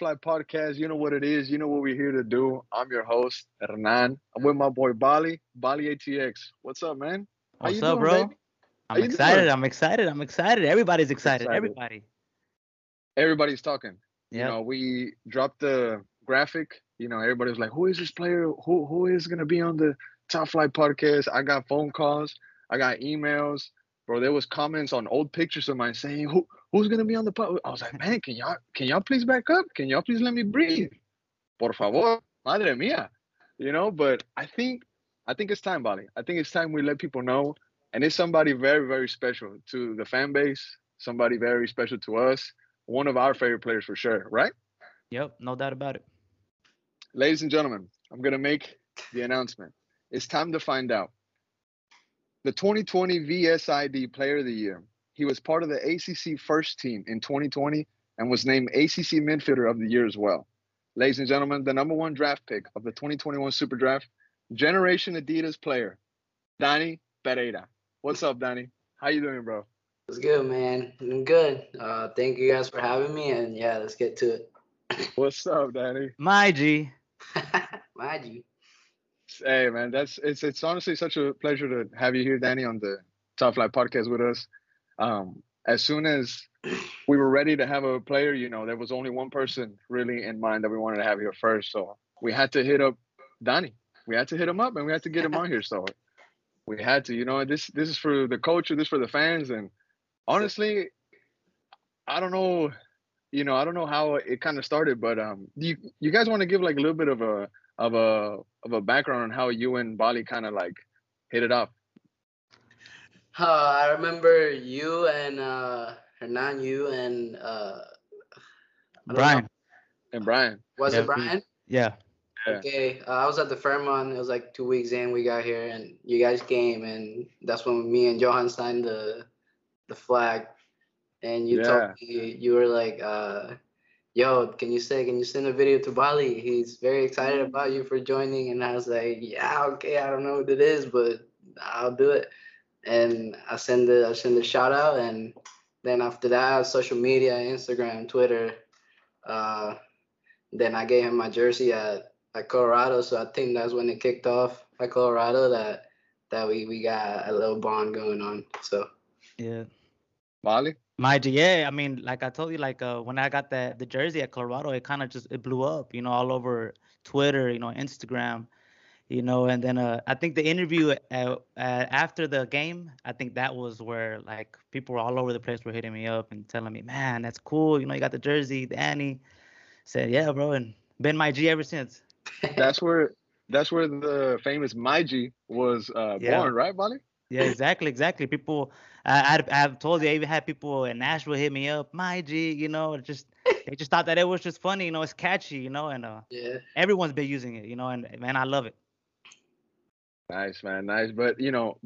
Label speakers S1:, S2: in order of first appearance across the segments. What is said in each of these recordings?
S1: y'all? Welcome to the Top Flight Podcast. You know what it is. You know what we're here to do. I'm your host, Hernan. I'm with my boy Bali, Bali ATX. What's up, man?
S2: How What's up, doing, bro? Baby? I'm excited. I'm excited. I'm excited. Everybody's excited. excited. Everybody.
S1: Everybody's talking. Yep. You know, we dropped the graphic. You know, everybody was like, "Who is this player? Who who is gonna be on the Top Flight Podcast?" I got phone calls. I got emails bro, there was comments on old pictures of mine saying, "Who who's gonna be on the pod?" I was like, "Man, can y'all can y'all please back up? Can y'all please let me breathe? Por favor, madre mía." You know, but I think I think it's time, Bali. I think it's time we let people know, and it's somebody very very special to the fan base, somebody very special to us, one of our favorite players for sure, right?
S2: Yep, no doubt about it.
S1: Ladies and gentlemen, I'm gonna make the announcement. It's time to find out the 2020 VSID Player of the Year. He was part of the ACC first team in 2020 and was named ACC Midfielder of the Year as well. Ladies and gentlemen, the number one draft pick of the 2021 Super Draft, Generation Adidas player, Danny Pereira. What's up, Danny? How you doing, bro?
S3: It's good, man. I'm good. Uh, thank you guys for having me, and yeah, let's get to it.
S1: What's up, Danny?
S2: My G.
S3: My G.
S1: Hey man, that's it's it's honestly such a pleasure to have you here, Danny, on the Top Flight podcast with us. Um, as soon as we were ready to have a player, you know, there was only one person really in mind that we wanted to have here first. So we had to hit up Donnie. We had to hit him up and we had to get him on here. So we had to, you know, this this is for the culture, this for the fans, and honestly, I don't know, you know, I don't know how it kind of started, but um, you you guys want to give like a little bit of a of a of a background on how you and Bali kind of like hit it up?
S3: Uh, I remember you and uh, Hernan, you and uh,
S2: Brian.
S1: And Brian.
S3: Was
S2: yeah,
S3: it Brian?
S2: Yeah.
S3: Okay, uh, I was at the Fairmont. It was like two weeks in. We got here, and you guys came, and that's when me and Johan signed the the flag. And you yeah. told me you were like, uh, yo, can you say, can you send a video to Bali? He's very excited about you for joining. And I was like, yeah, okay, I don't know what it is, but I'll do it. And I send the I send a shout out, and then after that, social media, Instagram, Twitter. Uh, then I gave him my jersey at, at Colorado, so I think that's when it kicked off at Colorado that that we we got a little bond going on. So
S2: yeah,
S1: Bali.
S2: My yeah, I mean, like I told you, like uh, when I got the the jersey at Colorado, it kind of just it blew up, you know, all over Twitter, you know, Instagram, you know, and then uh, I think the interview uh, uh, after the game, I think that was where like people were all over the place were hitting me up and telling me, man, that's cool, you know, you got the jersey, Danny. Said, yeah, bro, and been my G ever since.
S1: that's where that's where the famous my G was uh, yeah. born, right, Bali?
S2: Yeah, exactly, exactly. People, I, I, have told you, I even had people in Nashville hit me up, my G, you know, just they just thought that it was just funny, you know, it's catchy, you know, and uh,
S3: yeah,
S2: everyone's been using it, you know, and man, I love it.
S1: Nice, man, nice. But you know,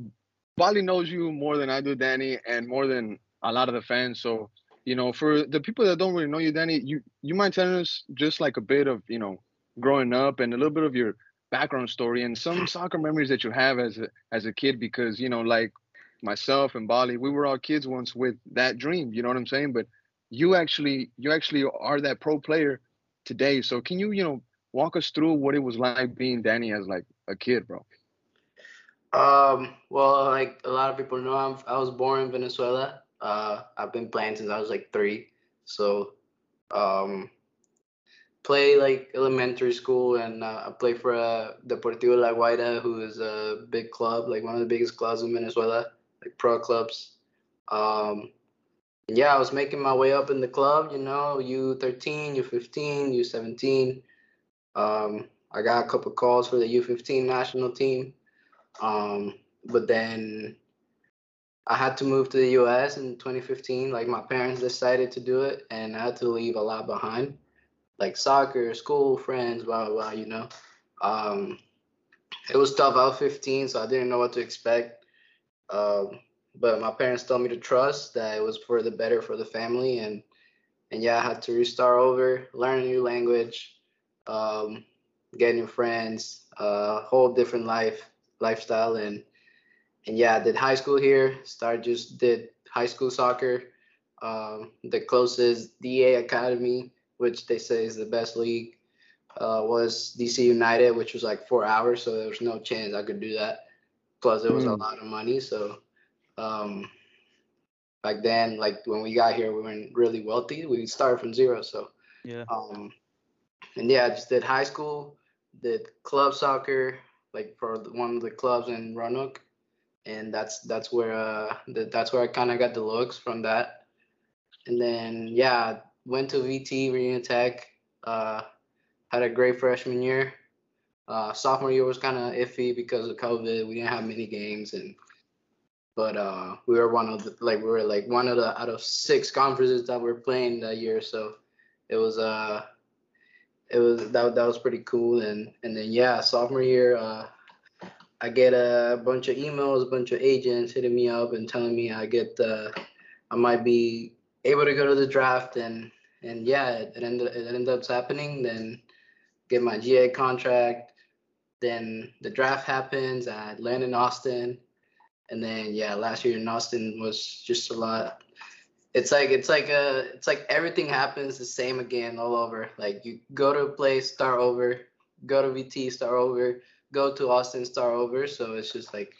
S1: Bali knows you more than I do, Danny, and more than a lot of the fans. So, you know, for the people that don't really know you, Danny, you you mind telling us just like a bit of you know growing up and a little bit of your background story and some soccer memories that you have as a as a kid because you know like myself and Bali we were all kids once with that dream you know what I'm saying but you actually you actually are that pro player today so can you you know walk us through what it was like being Danny as like a kid bro
S3: um well like a lot of people know I'm, I was born in Venezuela uh I've been playing since I was like 3 so um play like elementary school and uh, I play for uh, Deportivo La Guaira, who is a big club, like one of the biggest clubs in Venezuela, like pro clubs. Um, yeah, I was making my way up in the club, you know, U13, U15, U17. Um, I got a couple calls for the U15 national team. Um, but then I had to move to the US in 2015. Like my parents decided to do it, and I had to leave a lot behind like soccer, school, friends, blah blah blah. You know, um, it was tough. I was 15, so I didn't know what to expect. Um, but my parents told me to trust that it was for the better for the family, and and yeah, I had to restart over, learn a new language, um, get new friends, a uh, whole different life lifestyle, and and yeah, I did high school here. Started just did high school soccer. Um, the closest DA academy which they say is the best league, uh, was DC United, which was like four hours, so there was no chance I could do that. Plus, it was mm. a lot of money, so um, back then, like when we got here, we weren't really wealthy. We started from zero, so
S2: yeah.
S3: Um, and yeah, I just did high school, did club soccer, like for one of the clubs in Roanoke, and that's that's where uh that's where I kind of got the looks from that. And then yeah, went to VT Virginia Tech. Uh, had a great freshman year. Uh, sophomore year was kind of iffy because of COVID. We didn't have many games, and but uh, we were one of the like we were like one of the out of six conferences that we were playing that year. So it was uh it was that that was pretty cool. And and then yeah, sophomore year, uh, I get a bunch of emails, a bunch of agents hitting me up and telling me I get uh, I might be able to go to the draft and and yeah, it, it ended it ended up happening. Then get my GA contract. Then the draft happens. I land in Austin, and then yeah, last year in Austin was just a lot. It's like it's like a uh, it's like everything happens the same again all over. Like you go to a place, start over. Go to VT, start over. Go to Austin, start over. So it's just like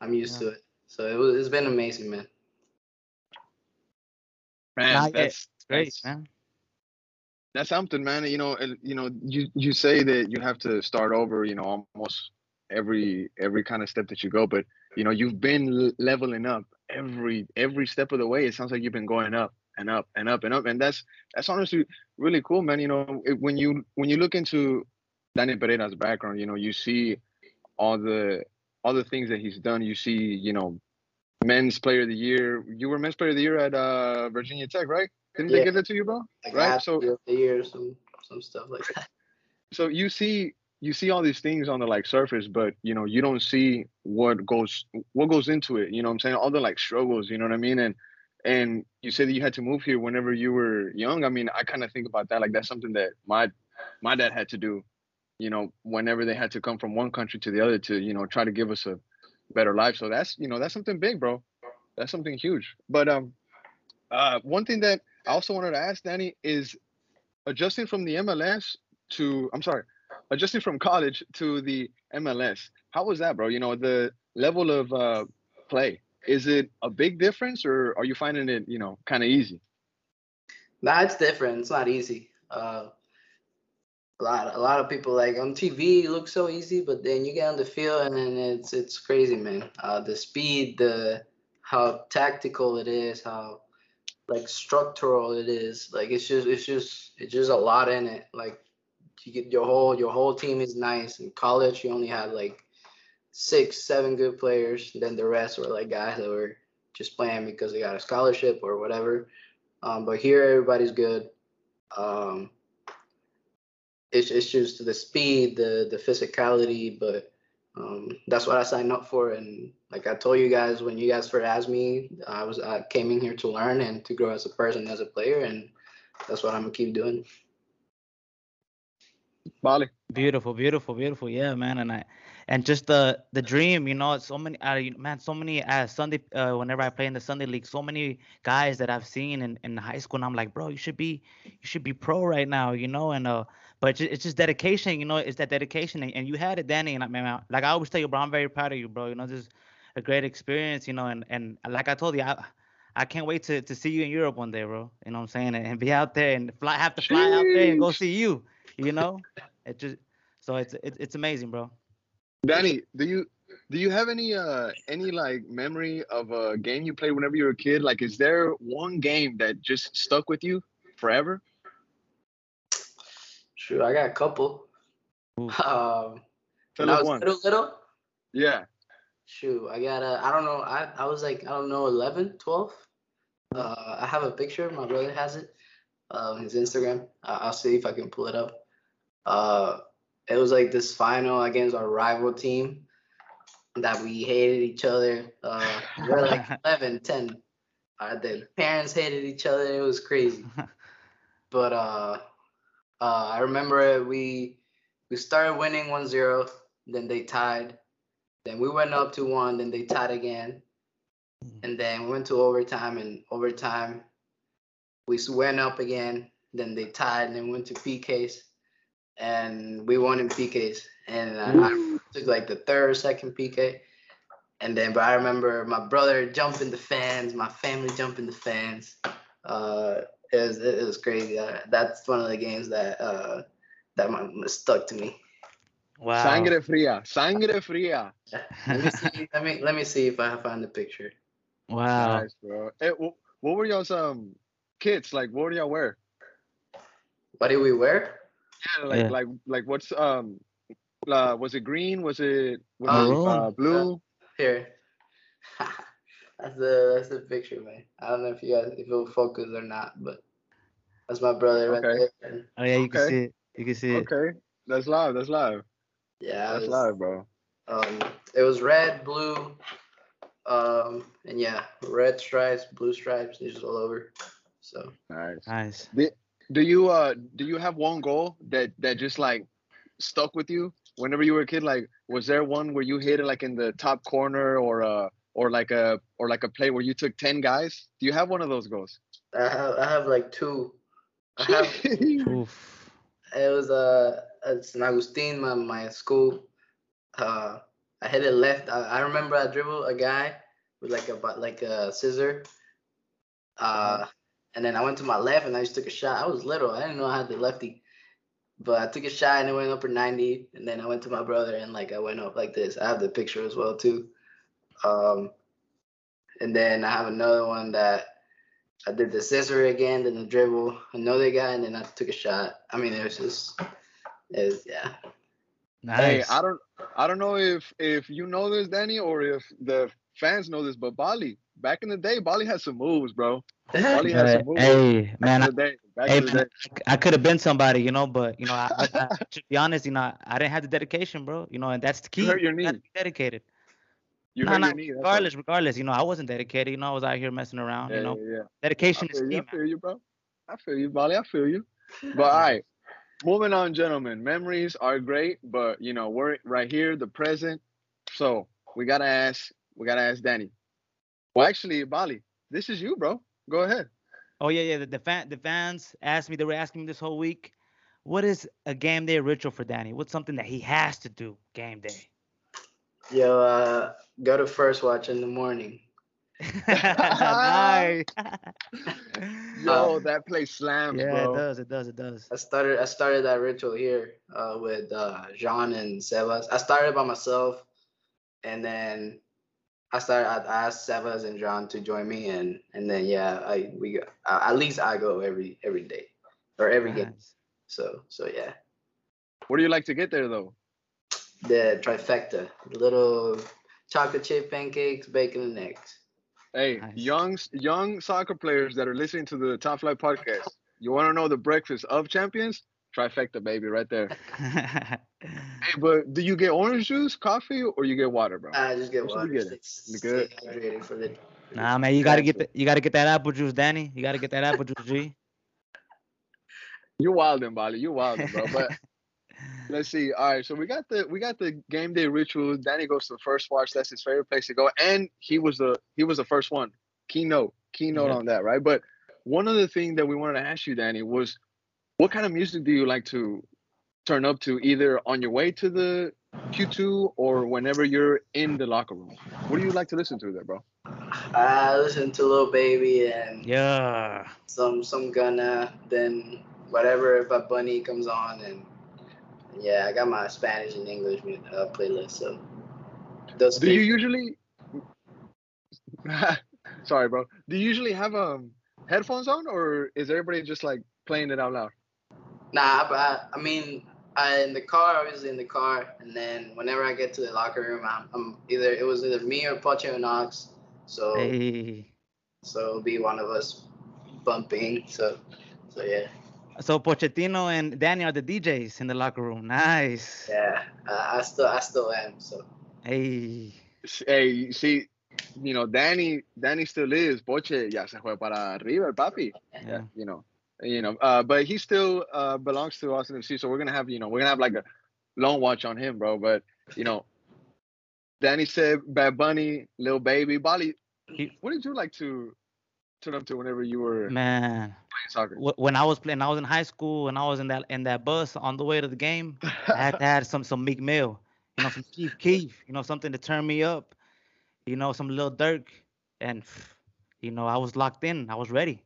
S3: I'm used yeah. to it. So it was, it's been amazing, man.
S1: Man, that's
S2: great, that's, man
S1: that's something, man. You know, you know, you you say that you have to start over. You know, almost every every kind of step that you go, but you know, you've been leveling up every every step of the way. It sounds like you've been going up and up and up and up, and that's that's honestly really cool, man. You know, it, when you when you look into Danny Pereira's background, you know, you see all the all the things that he's done. You see, you know, men's player of the year. You were men's player of the year at uh, Virginia Tech, right? Didn't yeah. they give it to you, bro?
S3: Like right. So the year, some some stuff like that.
S1: So you see you see all these things on the like surface, but you know you don't see what goes what goes into it. You know I'm saying? All the like struggles. You know what I mean? And and you said that you had to move here whenever you were young. I mean, I kind of think about that like that's something that my my dad had to do. You know, whenever they had to come from one country to the other to you know try to give us a better life. So that's you know that's something big, bro. That's something huge. But um, uh, one thing that I also wanted to ask Danny is adjusting from the MLS to I'm sorry, adjusting from college to the MLS. How was that, bro? You know, the level of uh, play. Is it a big difference, or are you finding it, you know, kind of easy?
S3: Nah, it's different. It's not easy. Uh, a lot, a lot of people like on TV it looks so easy, but then you get on the field and then it's it's crazy, man. Uh, the speed, the how tactical it is, how like structural it is. Like it's just it's just it's just a lot in it. Like you get your whole your whole team is nice. In college you only had like six, seven good players. Then the rest were like guys that were just playing because they got a scholarship or whatever. Um, but here everybody's good. Um, it's, it's just the speed, the the physicality, but um, that's what I signed up for. And like I told you guys when you guys first asked me, I was I came in here to learn and to grow as a person, as a player, and that's what I'm gonna keep doing.
S1: Bali.
S2: Beautiful, beautiful, beautiful. Yeah, man, and I and just the the dream, you know, so many uh, man, so many uh, Sunday uh, whenever I play in the Sunday league, so many guys that I've seen in, in high school, and I'm like, bro, you should be you should be pro right now, you know, and uh but it's just, dedication, you know. It's that dedication, and, and you had it, Danny. And I mean, like I always tell you, bro, I'm very proud of you, bro. You know, this is a great experience, you know. And and like I told you, I I can't wait to to see you in Europe one day, bro. You know what I'm saying? And, be out there and fly, have to fly Jeez. out there and go see you. You know, it just so it's it, it's amazing, bro.
S1: Danny, do you do you have any uh any like memory of a game you played whenever you were a kid? Like, is there one game that just stuck with you forever?
S3: Sure, I got a couple. Um, when I was one. little, little.
S1: Yeah.
S3: Shoot, I got a. I don't know. I I was like I don't know 11, 12. Uh, I have a picture. My brother has it. Um, his Instagram. Uh, I'll see if I can pull it up. Uh, it was like this final against our rival team that we hated each other. Uh, we are like 11, 10. Uh, the parents hated each other. It was crazy. But uh, uh, I remember we we started winning 1-0, then they tied. Then we went up to one, then they tied again. Mm. And then we went to overtime, and overtime we went up again, Then they tied and then went to PKs, and we won in PKs. And I, I took like the third or second PK. And then, but I remember my brother jumping the fans, my family jumping the fans. Uh, it was it was crazy. Uh, that's one of the games that uh, that stuck to me.
S2: Wow.
S1: Sangre fría, sangre fría.
S3: let me see. let me let me see if I find the picture.
S2: Wow.
S1: Nice, bro. Hey, wh- what were y'all's um kits like? What do y'all wear?
S3: What did we wear?
S1: Yeah, like
S2: Yeah.
S1: like like what's um uh, was it green? Was it, was
S3: Oh,
S1: it uh, blue?
S3: Here. that's the that's the picture, man. I don't know if you guys if it'll focus or not, but that's my brother right
S1: Okay.
S3: there.
S2: Oh yeah, you can see it. You can see it.
S1: Okay, that's live. That's live.
S3: Yeah,
S1: That's
S3: was-
S1: live, bro.
S3: Um, it was red, blue, um, and yeah, red stripes, blue stripes, just all over. So
S1: Nice.
S2: Nice.
S1: Do you uh do you have one goal that that just like stuck with you whenever you were a kid? Like, was there one where you hit it like in the top corner or uh or like a or like a play where you took ten guys? Do you have one of those goals?
S3: I have I have like two. I have it was uh at San Agustin, my my school. Uh, I hit it left. I, I remember I dribbled a guy with like a like a scissor. Uh, and then I went to my left and I just took a shot. I was little. I didn't know I had the lefty, but I took a shot and it went up for 90. And then I went to my brother and like I went up like this. I have the picture as well too. Um, and then I have another one that I did the scissor again, then the dribble, another guy, and then I took a shot. I mean, it was just, it was, yeah.
S2: Nice.
S1: Hey, I don't I don't know if if you know this, Danny, or if the fans know this, but Bali back in the day, Bali had some moves, bro. Bali had
S2: Hey,
S1: some moves.
S2: hey, man, I,
S1: the day. Back
S2: hey, man. I could have been somebody, you know, but you know, I, I, I, to be honest, you know, I didn't have the dedication, bro. You know, and that's the key.
S1: You hurt your knee.
S2: be dedicated.
S1: You
S2: no,
S1: hurt
S2: no,
S1: your knee. that's all.
S2: regardless, regardless, you know, I wasn't dedicated. You know, I was out here messing around.
S1: Yeah,
S2: you know,
S1: yeah, yeah.
S2: dedication is key,
S1: you, I feel you, bro. I feel you, Bali. I feel you. But all right, moving on, gentlemen. Memories are great, but you know we're right here, the present. So we gotta ask, we gotta ask Danny. Well, actually, Bali, this is you, bro. Go ahead.
S2: Oh yeah, yeah. The, the fan, the fans asked me. They were asking me this whole week. What is a game day ritual for Danny? What's something that he has to do game day?
S3: Yo, uh, go to first watch in the morning.
S2: nice.
S1: Yo, that place slams,
S2: yeah,
S1: bro.
S2: it does. It does. It does.
S3: I started, I started that ritual here uh, with uh, Jean and Sebas. I started by myself, and then I started. I asked Sebas and John to join me, and and then yeah, I we go, uh, at least I go every every day or every game. So so yeah,
S1: What do you like to get there though?
S3: the trifecta, little chocolate chip pancakes, bacon and eggs.
S1: Hey,
S2: Nice.
S1: young young soccer players that are listening to the Top Flight podcast, you want to know the breakfast of champions? Trifecta, baby, right there. Hey, but do you get orange juice, coffee, or you get water, bro?
S3: I just get
S1: What
S3: water.
S1: we get?
S3: Stay,
S1: You
S3: stay
S1: good?
S3: hydrated for the. for
S2: nah, man, you gotta get
S3: transfer.
S2: the, you gotta get that apple juice, Danny. You gotta get that apple juice, G.
S1: You wildin', Bali. You wildin', bro. But let's see. All right, so we got the we got the game day rituals. Danny goes to the first watch. That's his favorite place to go, and he was the he was the first one. Keynote, keynote
S2: Yeah.
S1: on that, right? But one other thing that we wanted to ask you, Danny, was what kind of music do you like to turn up to, either on your way to the Q2 or whenever you're in the locker room? What do you like to listen to there, bro?
S3: I listen to Lil Baby and
S2: Yeah.
S3: some some Gunna, then whatever if a Bunny comes on, and yeah, I got my Spanish and English uh, playlist. So those.
S1: Do you usually? Sorry, bro. Do you usually have um headphones on, or is everybody just like playing it out loud?
S3: Nah, but I, I mean, I in the car, obviously in the car, and then whenever I get to the locker room, I'm, I'm either it was either me or Poche or Knox. So
S2: Hey.
S3: so it'll be one of us bumping. So so yeah.
S2: So Pochettino and Danny are the DJs in the locker room. Nice.
S3: Yeah, I, I still I still am. So
S2: Hey.
S1: Hey, see, you know, Danny, Danny still is. Poche ya se fue para River, papi.
S2: Yeah.
S1: You know, you know, uh, but he still uh belongs to Austin FC. So we're gonna have, you know, we're gonna have like a long watch on him, bro. But you know, Danny said Bad Bunny, Lil Baby, Bali.
S2: He-
S1: What did you like to turn up to whenever you were
S2: Man,
S1: playing soccer?
S2: wh- when I was playing, I was in high school and I was in that in that bus on the way to the game. I had to have some some Meek Mill, you know, some Chief Keef, you know, something to turn me up, you know, some Lil Durk, and you know, I was locked in. I was ready.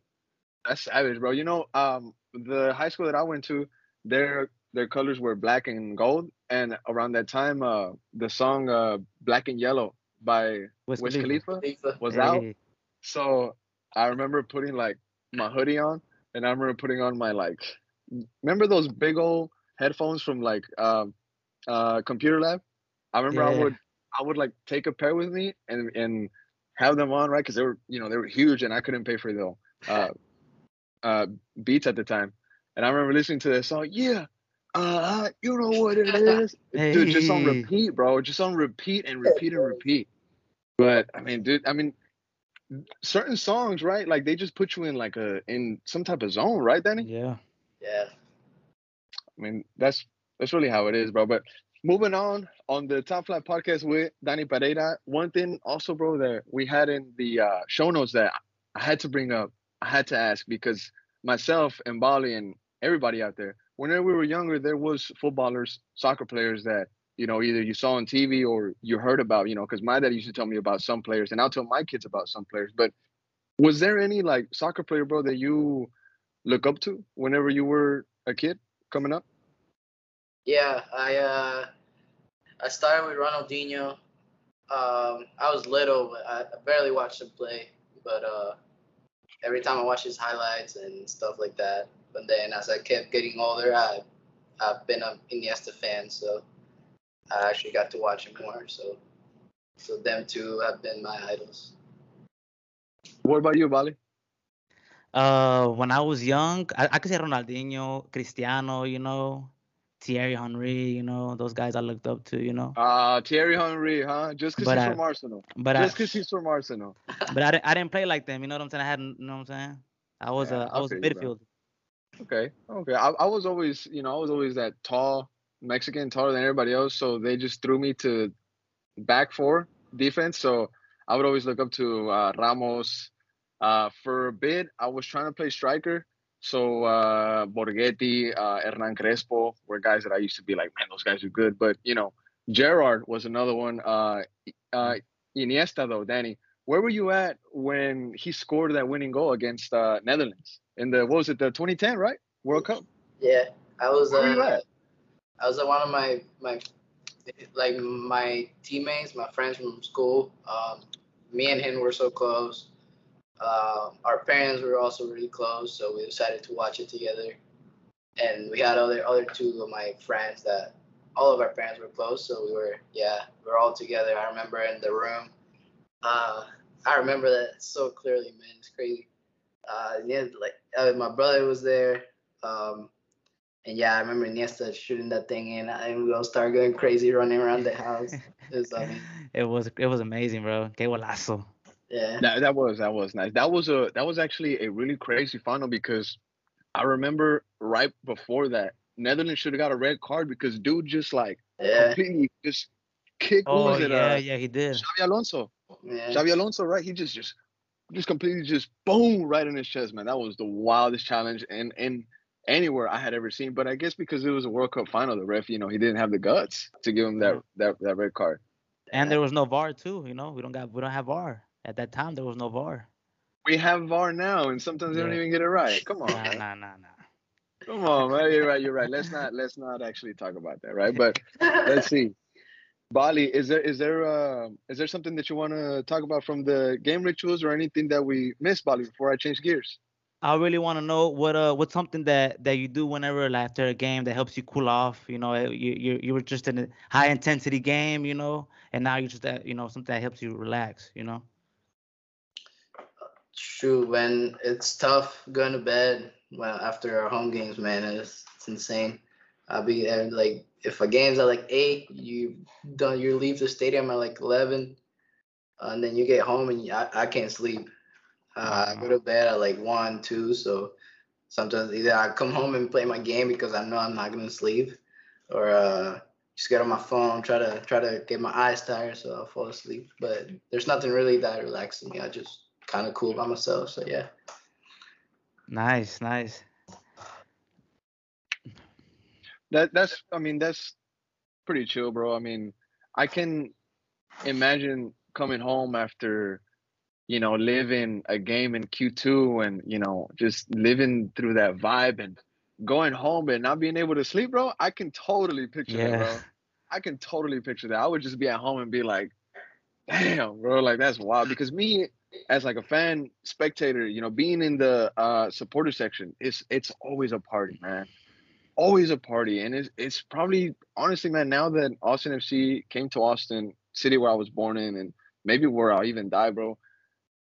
S1: That's savage, bro. You know, um, the high school that I went to, their their colors were black and gold, and around that time, uh, the song uh, "Black and Yellow" by Wiz
S2: Khalifa.
S1: Khalifa was out. So I remember putting like my hoodie on, and I remember putting on my like, remember those big old headphones from like um, uh, computer lab? I remember I would I would like take a pair with me and and have them on right because they were you know they were huge and I couldn't pay for the uh, uh, beats at the time. And I remember listening to this song, yeah. Uh, you know what it is, dude. Just on
S2: Hey.
S1: repeat, bro. Just on repeat and repeat and repeat. But I mean, dude. I mean, certain songs, right? Like they just put you in like a in some type of zone, right, Danny?
S2: yeah.
S3: Yeah.
S1: I mean, that's that's really how it is, bro. But moving on on the Top Flight podcast with Danny Pereira, one thing also, bro, that we had in the uh, show notes that I had to bring up, I had to ask because myself and Bali and everybody out there, whenever we were younger, there was footballers, soccer players that you know either you saw on TV or you heard about, you know, because my dad used to tell me about some players, and I'll tell my kids about some players. But was there any like soccer player, bro, that you look up to whenever you were a kid coming up?
S3: Yeah, I uh, I started with Ronaldinho. Um, I was little, but I, barely watched him play. But uh, every time I watch his highlights and stuff like that. But then as I kept getting older, I I've been an Iniesta fan, so I actually got to watch him more. So so them two have been my idols.
S1: What about you, Bali?
S2: Uh, when I was young, I, I could say Ronaldinho, Cristiano, you know, Thierry Henry, you know, those guys I looked up to, you know.
S1: Uh Thierry Henry, huh? Just because he's
S2: I-
S1: from Arsenal.
S2: But I,
S1: Just because he's from Arsenal.
S2: but I, didn't- I didn't play like them. You know what I'm saying? I hadn't, you know what I'm saying? I was
S1: Yeah,
S2: a, I was a
S1: I feel you, bro.
S2: midfielder.
S1: Okay, okay. I, I was always, you know, I was always that tall Mexican, taller than everybody else. So they just threw me to back four defense. So I would always look up to uh, Ramos. Uh, for a bit, I was trying to play striker. So uh, Borgetti, uh, Hernan Crespo were guys that I used to be like, man, those guys are good. But you know, Gerard was another one. Uh, uh, Iniesta though, Danny, where were you at when he scored that winning goal against uh, Netherlands in the what was it the 2010 right World Cup?
S3: Yeah, I was.
S1: Where were you
S3: uh,
S1: at?
S3: I was at one of my my like my teammates, my friends from school. Um, me and him were so close. Uh, our parents were also really close, so we decided to watch it together. And we had other other two of my friends that all of our parents were close, so we were yeah we are all together. I remember in the room. Uh, I remember that so clearly, man. It's crazy. Uh, yeah, like uh, my brother was there. Um, and yeah, I remember Iniesta shooting that thing in, and we all started going crazy, running around the house. It was, I mean,
S2: it was, it was amazing, bro. Que golazo.
S3: yeah,
S1: That, that was that was nice. That was a that was actually a really crazy final because I remember right before that Netherlands should have got a red card because dude just like
S3: yeah,
S1: completely just kicked.
S2: Oh
S1: what was it?
S2: yeah,
S1: uh,
S2: yeah, he did.
S1: Xabi Alonso.
S3: yeah.
S1: Xabi Alonso, right? He just just just completely just boom right in his chest, man. That was the wildest challenge and and anywhere I had ever seen. But I guess because it was a World Cup final, the ref, you know, he didn't have the guts to give him that that, that red card.
S2: And there was no VAR too. You know, we don't got, we don't have VAR. At that time, there was no VAR.
S1: We have VAR now, and sometimes they don't even get it right. Come on,
S2: Nah, nah, nah, nah.
S1: Come on, man. You're right. You're right. Let's not let's not actually talk about that, right? But let's see. Bali, is there is there uh is there something that you want to talk about from the game rituals or anything that we missed, Bali, before I change gears?
S2: I really want to know what uh what's something that that you do whenever after a game that helps you cool off. You know, eh, you you you were just in a high intensity game, you know, and now you're just at you know something that helps you relax. You know.
S3: True, when it's tough going to bed. Well, after our home games, man, it's, it's insane. I'll be there like if a game's at like eight, you done you leave the stadium at like eleven, and then you get home and I, I can't sleep. Uh, I go to bed at like one, two. So sometimes either I come home and play my game because I know I'm not gonna sleep, or uh, just get on my phone, try to try to get my eyes tired so I'll fall asleep. But there's nothing really that relaxes me. I just kind of cool by myself. So yeah.
S2: Nice, nice.
S1: That that's I mean that's pretty chill, bro. I mean, I can imagine coming home after you know living a game in Q2 and you know just living through that vibe and going home and not being able to sleep, bro. I can totally picture
S2: Yeah.
S1: that, bro. I can totally picture that. I would just be at home and be like, damn, bro, like that's wild. Because me, as like a fan spectator, you know, being in the uh supporter section, it's it's always a party, man. Always a party. And it's it's probably honestly, man, now that Austin FC came to Austin, city where I was born in, and maybe where I'll even die, bro.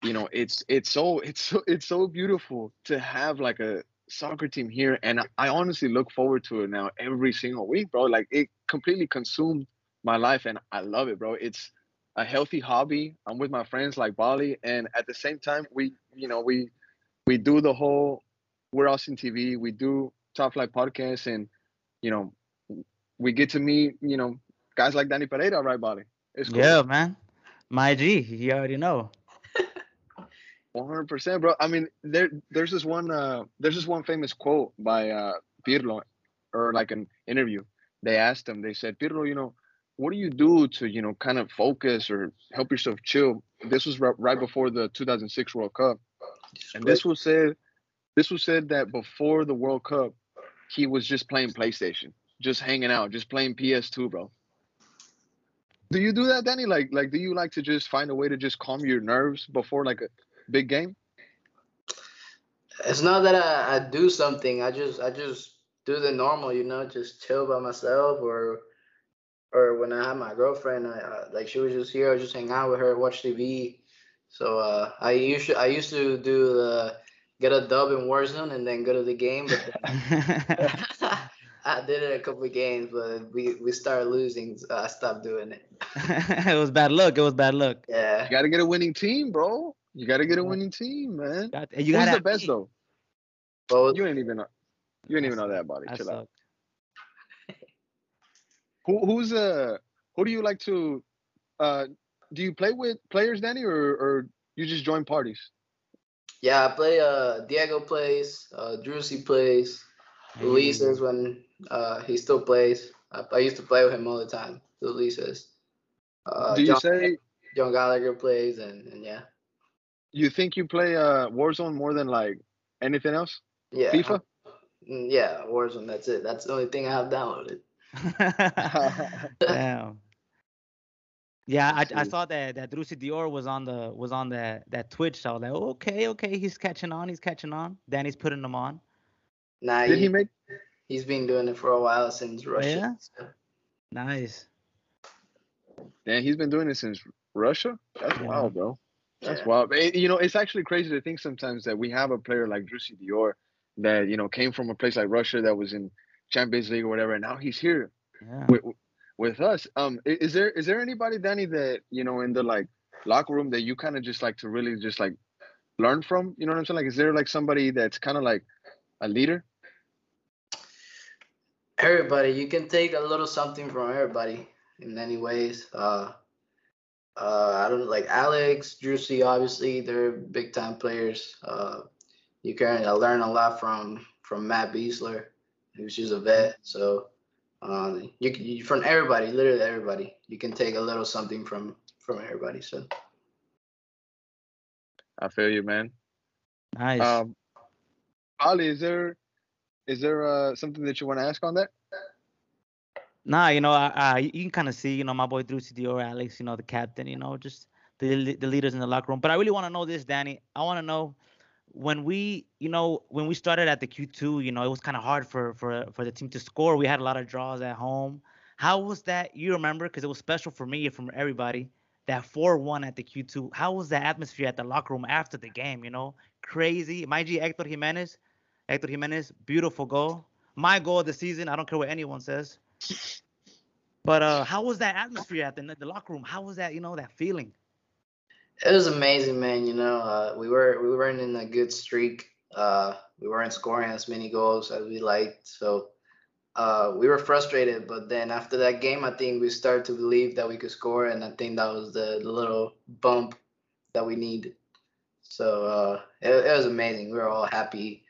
S1: You know, it's it's so it's so it's so beautiful to have like a soccer team here and I honestly look forward to it now every single week, bro. Like it completely consumed my life and I love it, bro. It's a healthy hobby. I'm with my friends like Bali and at the same time we you know we we do the whole we're Austin TV, we do Top Flight podcast and you know we get to meet, you know, guys like Danny Pereira, right, Bali? It's cool.
S2: Yeah, man. My G, you already know.
S1: One hundred percent, bro. I mean, there there's this one uh there's this one famous quote by uh Pirlo or like an interview. They asked him, they said, Pirlo, you know, what do you do to, you know, kind of focus or help yourself chill? This was right, right before the 2006 World Cup. And this was said this was said that before the World Cup, he was just playing PlayStation, just hanging out, just playing PS2, bro. Do you do that, Danny? Like like do you like to just find a way to just calm your nerves before like a big game?
S3: It's not that I, I do something. I just I just do the normal, you know, just chill by myself or or when I had my girlfriend, I, I like she was just here, I was just hang out with her, watch TV. So uh, I used to, I used to do the get a dub in Warzone and then go to the game, but then I did it a couple of games, but we we started losing, so I stopped doing it.
S2: it was bad luck. It was bad luck.
S3: Yeah.
S1: You gotta get a winning team, bro. You gotta get a winning team, man.
S2: God, you
S1: Who's
S2: gotta
S1: the best though?
S3: Both.
S1: You ain't even know. You ain't even know that body.
S2: I
S1: Chill out. Who who's uh who do you like to uh do you play with players, Danny, or or you just join parties?
S3: Yeah, I play. Uh, Diego plays. Uh, Driussi plays. Luis is when uh, he still plays. I, I used to play with him all the time. Luis is. Uh,
S1: do you
S3: John,
S1: say
S3: Jon Gallagher plays, and, and yeah,
S1: you think you play uh Warzone more than like anything else?
S3: yeah,
S1: FIFA?
S3: Mm, Yeah, Warzone. That's it. That's the only thing I have downloaded.
S2: Damn. Yeah, I, I saw that that Driussi Dior was on the was on that that Twitch. So I was like, okay, okay, he's catching on, he's catching on. Danny's putting him on.
S3: Nah,
S1: Did
S3: he,
S1: he make
S3: he's been doing it for a while since Russia.
S2: yeah?
S3: so-
S2: Nice.
S1: Man, he's been doing it since Russia. That's
S2: Yeah.
S1: wild, bro. That's
S3: yeah.
S1: wild. It- you know, it's actually crazy to think sometimes that we have a player like Driussi Dior that you know came from a place like Russia that was in Champions League or whatever, and now he's here
S2: Yeah.
S1: with with us. Um, is there is there anybody, Danny, that you know in the like locker room that you kind of just like to really just like learn from? You know what I'm saying? Like, is there like somebody that's kind of like a leader?
S3: everybody you can take a little something from everybody in many ways uh uh i don't like alex Driussi, obviously they're big time players uh you can uh, learn a lot from from matt Besler who's just a vet so um you can you, from everybody literally everybody you can take a little something from from everybody so
S1: I feel you, man.
S2: Nice.
S1: Um, Ali, is there is there uh something that you want to ask on that?
S2: Nah, you know, I, you can kind of see, you know, my boy Driussi Dior, Alex, you know, the captain, you know, just the the leaders in the locker room. But I really want to know this, Danny. I want to know when we, you know, when we started at the Q2, you know, it was kind of hard for for for the team to score. We had a lot of draws at home. How was that? You remember? Because it was special for me and from everybody. That 4-1 at the Q2. How was the atmosphere at the locker room after the game? You know, crazy. My G Hector Jimenez, Hector Jimenez, beautiful goal. My goal of the season. I don't care what anyone says. But uh, how was that atmosphere at the, the locker room? How was that, you know, that feeling?
S3: It was amazing, man. You know, uh, we were we weren't in a good streak. Uh, we weren't scoring as many goals as we liked, so uh, we were frustrated. But then after that game, I think we started to believe that we could score, and I think that was the, the little bump that we needed. So uh, it, it was amazing. We were all happy,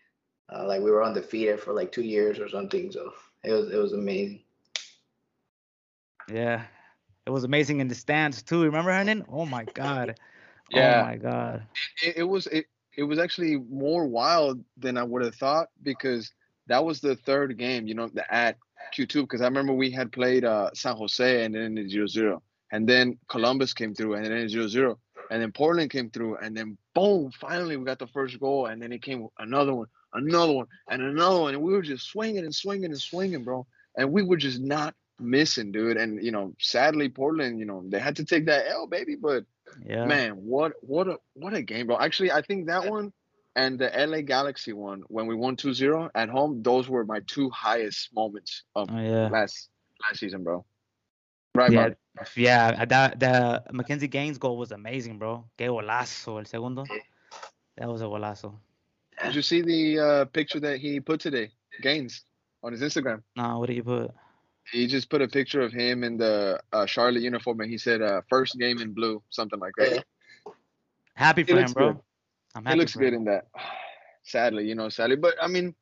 S3: uh, like we were undefeated for like two years or something. So it was it was amazing.
S2: Yeah, it was amazing in the stands too. Remember Hernan? Oh my god.
S1: Yeah.
S2: Oh my god.
S1: it, it was it, it was actually more wild than I would have thought because that was the third game, you know, the at Q2 because I remember we had played uh, San Jose and then 0-0 and then Columbus came through and then 0-0 and then Portland came through and then boom, finally we got the first goal and then it came another one, another one and another one and we were just swinging and swinging and swinging, bro. And we were just not missing, dude. And you know, sadly Portland, you know, they had to take that L, baby, but
S2: Yeah.
S1: Man, what what a what a game, bro. Actually, I think that one and the LA Galaxy one when we won 2-0 at home, those were my two highest moments of
S2: Oh yeah.
S1: last last season, bro. Right,
S2: Yeah,
S1: Bob?
S2: yeah, that the McKinze Gaines goal was amazing, bro. Que golazo el segundo. That was a golazo.
S1: Did you see the uh, picture that he put today, Gaines, on his Instagram?
S2: No, what do you put?
S1: He just put a picture of him in the uh, Charlotte uniform, and he said uh, first game in blue, something like that.
S3: Yeah.
S2: Happy for him, bro.
S1: good.
S2: I'm
S1: He looks good
S2: him.
S1: in that. Sadly, you know, sadly, but I mean,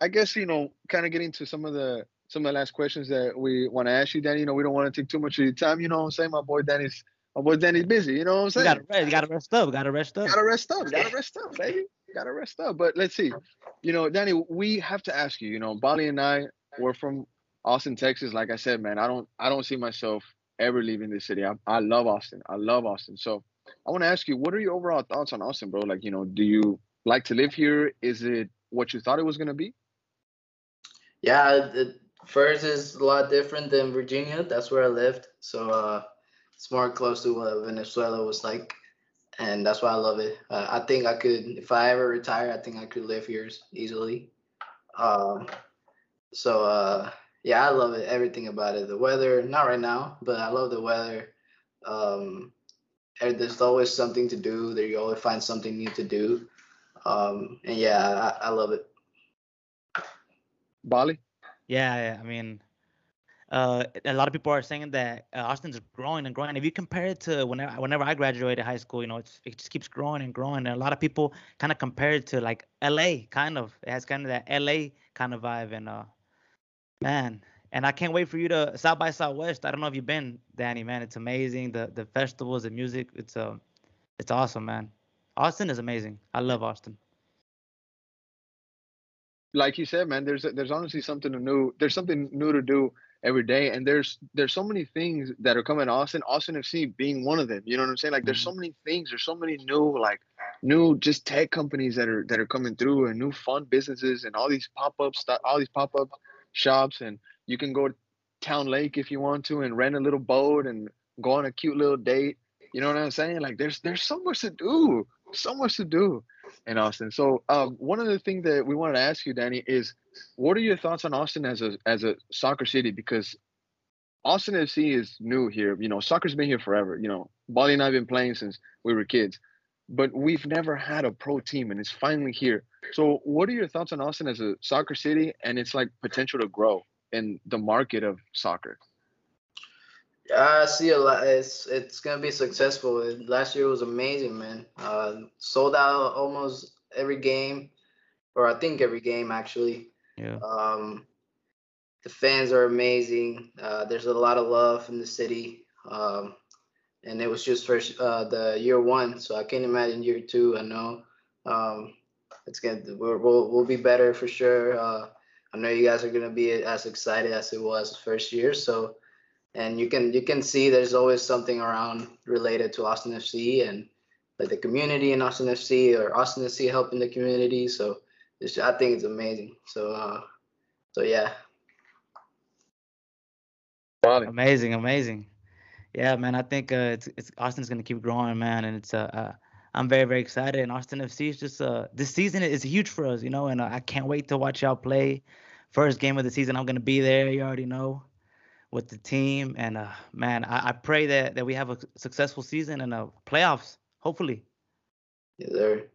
S1: I guess you know, kind of getting to some of the some of the last questions that we want to ask you, Danny. You know, we don't want to take too much of your time. You know what I'm saying? My boy Danny's my boy Danny's busy. You know what I'm
S2: You
S1: saying?
S2: gotta rest. You gotta rest up. Gotta rest up.
S1: gotta rest up. Gotta rest up, baby. Gotta rest up. But let's see. You know, Danny, we have to ask you. You know, Bali and I, we're from Austin, Texas. Like I said, man, I don't, I don't see myself ever leaving this city. I, I love Austin. I love Austin. So I want to ask you, what are your overall thoughts on Austin, bro? Like, you know, do you like to live here? Is it what you thought it was gonna be?
S3: Yeah, it, first is a lot different than Virginia. That's where I lived. So uh, it's more close to what Venezuela was like. And that's why I love it. Uh, I think I could, if I ever retire, I think I could live here easily. Um, so uh, yeah, I love it. Everything about it. The weather, not right now, but I love the weather. Um, and there's always something to do. There you always find something new to do. Um, and yeah, I, I love it.
S1: Bali?
S2: Yeah, yeah, I mean, uh, a lot of people are saying that uh, Austin's growing and growing. If you compare it to whenever whenever I graduated high school, you know, it's, it just keeps growing and growing. And a lot of people kind of compare it to like LA, kind of. It has kind of that LA kind of vibe. And uh, man, and I can't wait for you to South by Southwest. I don't know if you've been, Danny. Man, it's amazing. The the festivals, the music, it's uh, it's awesome, man. Austin is amazing. I love Austin.
S1: like you said, man, there's there's honestly something new. There's something new to do every day, and there's there's so many things that are coming. to Austin, Austin FC being one of them. You know what I'm saying? Like there's so many things. There's so many new like new just tech companies that are that are coming through, and new fun businesses, and all these pop ups, all these pop up shops, and you can go to Town Lake if you want to, and rent a little boat and go on a cute little date. You know what I'm saying? Like there's there's so much to do, so much to do in Austin. So um, one of the things that we wanted to ask you, Danny, is what are your thoughts on Austin as a as a soccer city? Because Austin FC is new here. You know, soccer's been here forever. You know, Bali and I've been playing since we were kids, but we've never had a pro team, and it's finally here. So, what are your thoughts on Austin as a soccer city and its like potential to grow in the market of soccer?
S3: I see a lot. It's it's gonna be successful. Last year was amazing, man. Uh, sold out almost every game, or I think every game actually.
S2: Yeah.
S3: Um, the fans are amazing. Uh, there's a lot of love in the city, um, and it was just first uh, the year one, so I can't imagine year two. I know um, it's gonna we're, we'll we'll be better for sure. Uh, I know you guys are gonna be as excited as it was first year, so and you can you can see there's always something around related to Austin FC and like the community in Austin FC or Austin FC helping the community. So it's, I think it's amazing. So uh, so yeah.
S1: Bali.
S2: Amazing, amazing. Yeah, man. I think uh, it's, it's Austin's gonna keep growing, man, and it's uh, uh I'm very very excited. And Austin FC is just uh this season is huge for us, you know, and uh, I can't wait to watch y'all play. First game of the season, I'm gonna be there. You already know, with the team, and uh man, I, I pray that that we have a successful season and uh playoffs, hopefully.
S3: Yeah, there.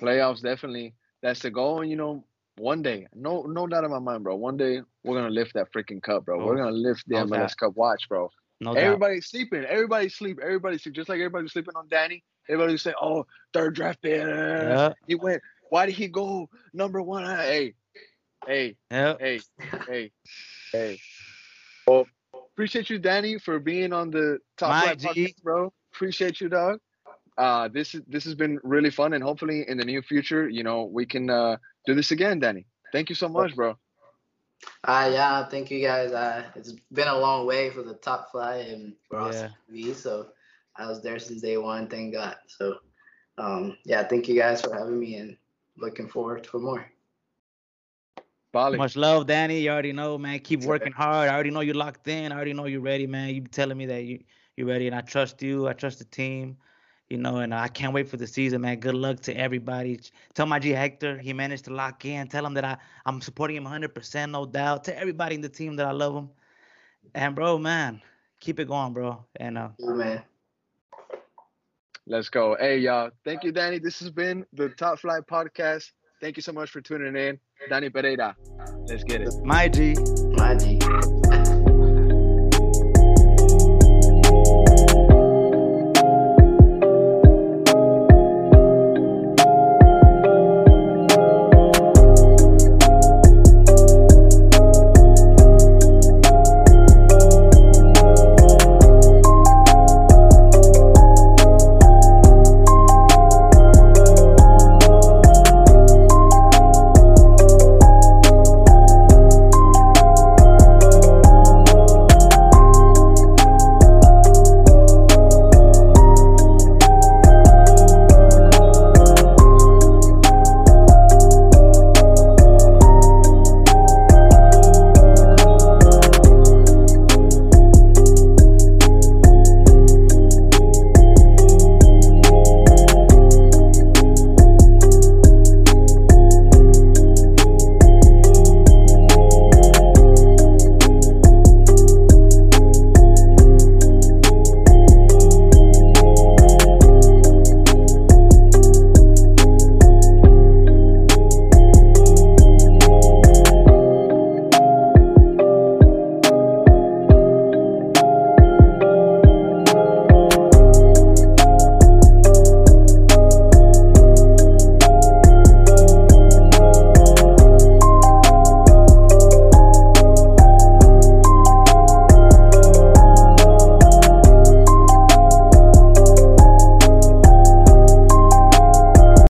S1: playoffs definitely that's the goal and you know one day no no doubt in my mind bro one day we're gonna lift that freaking cup bro we're
S2: Oh,
S1: gonna lift the
S2: how's
S1: mls
S2: that?
S1: cup watch bro
S2: No.
S1: Everybody's sleeping. Everybody's sleep. Everybody's sleep. Just like everybody's sleeping on Danny. Everybody say, "Oh, third draft pick.
S2: Yeah.
S1: He went. Why did he go number one?" Hey, hey,
S2: Yeah.
S1: hey, hey, hey. Well, appreciate you, Danny, for being on the top
S2: My
S1: podcast, bro. Appreciate you, dog. Uh, this is this has been really fun, and hopefully in the near future, you know, we can uh, do this again, Danny. Thank you so much, bro.
S3: Uh, yeah, thank you guys. Uh, it's been a long way for the Top Flight and for
S2: Yeah.
S3: Austin FC. So I was there since day one. Thank God. So, um, yeah, thank you guys for having me and looking forward for more.
S1: Bali.
S2: Much love, Danny. You already know, man. Keep
S3: It's
S2: working hard. I already know you're locked in. I already know you're ready, man. You be telling me that you you're ready, and I trust you. I trust the team. You know, and I can't wait for the season, man. Good luck to everybody. Tell my G Hector he managed to lock in. Tell him that I I'm supporting him 100%, no doubt. To everybody in the team that I love him. And bro, man, keep it going, bro. And uh,
S3: Yeah, man.
S1: Let's go. Hey, y'all. Thank you, Danny. This has been the Top Flight Podcast. Thank you so much for tuning in. Danny Pereira. Let's get it.
S2: my G.
S3: My G.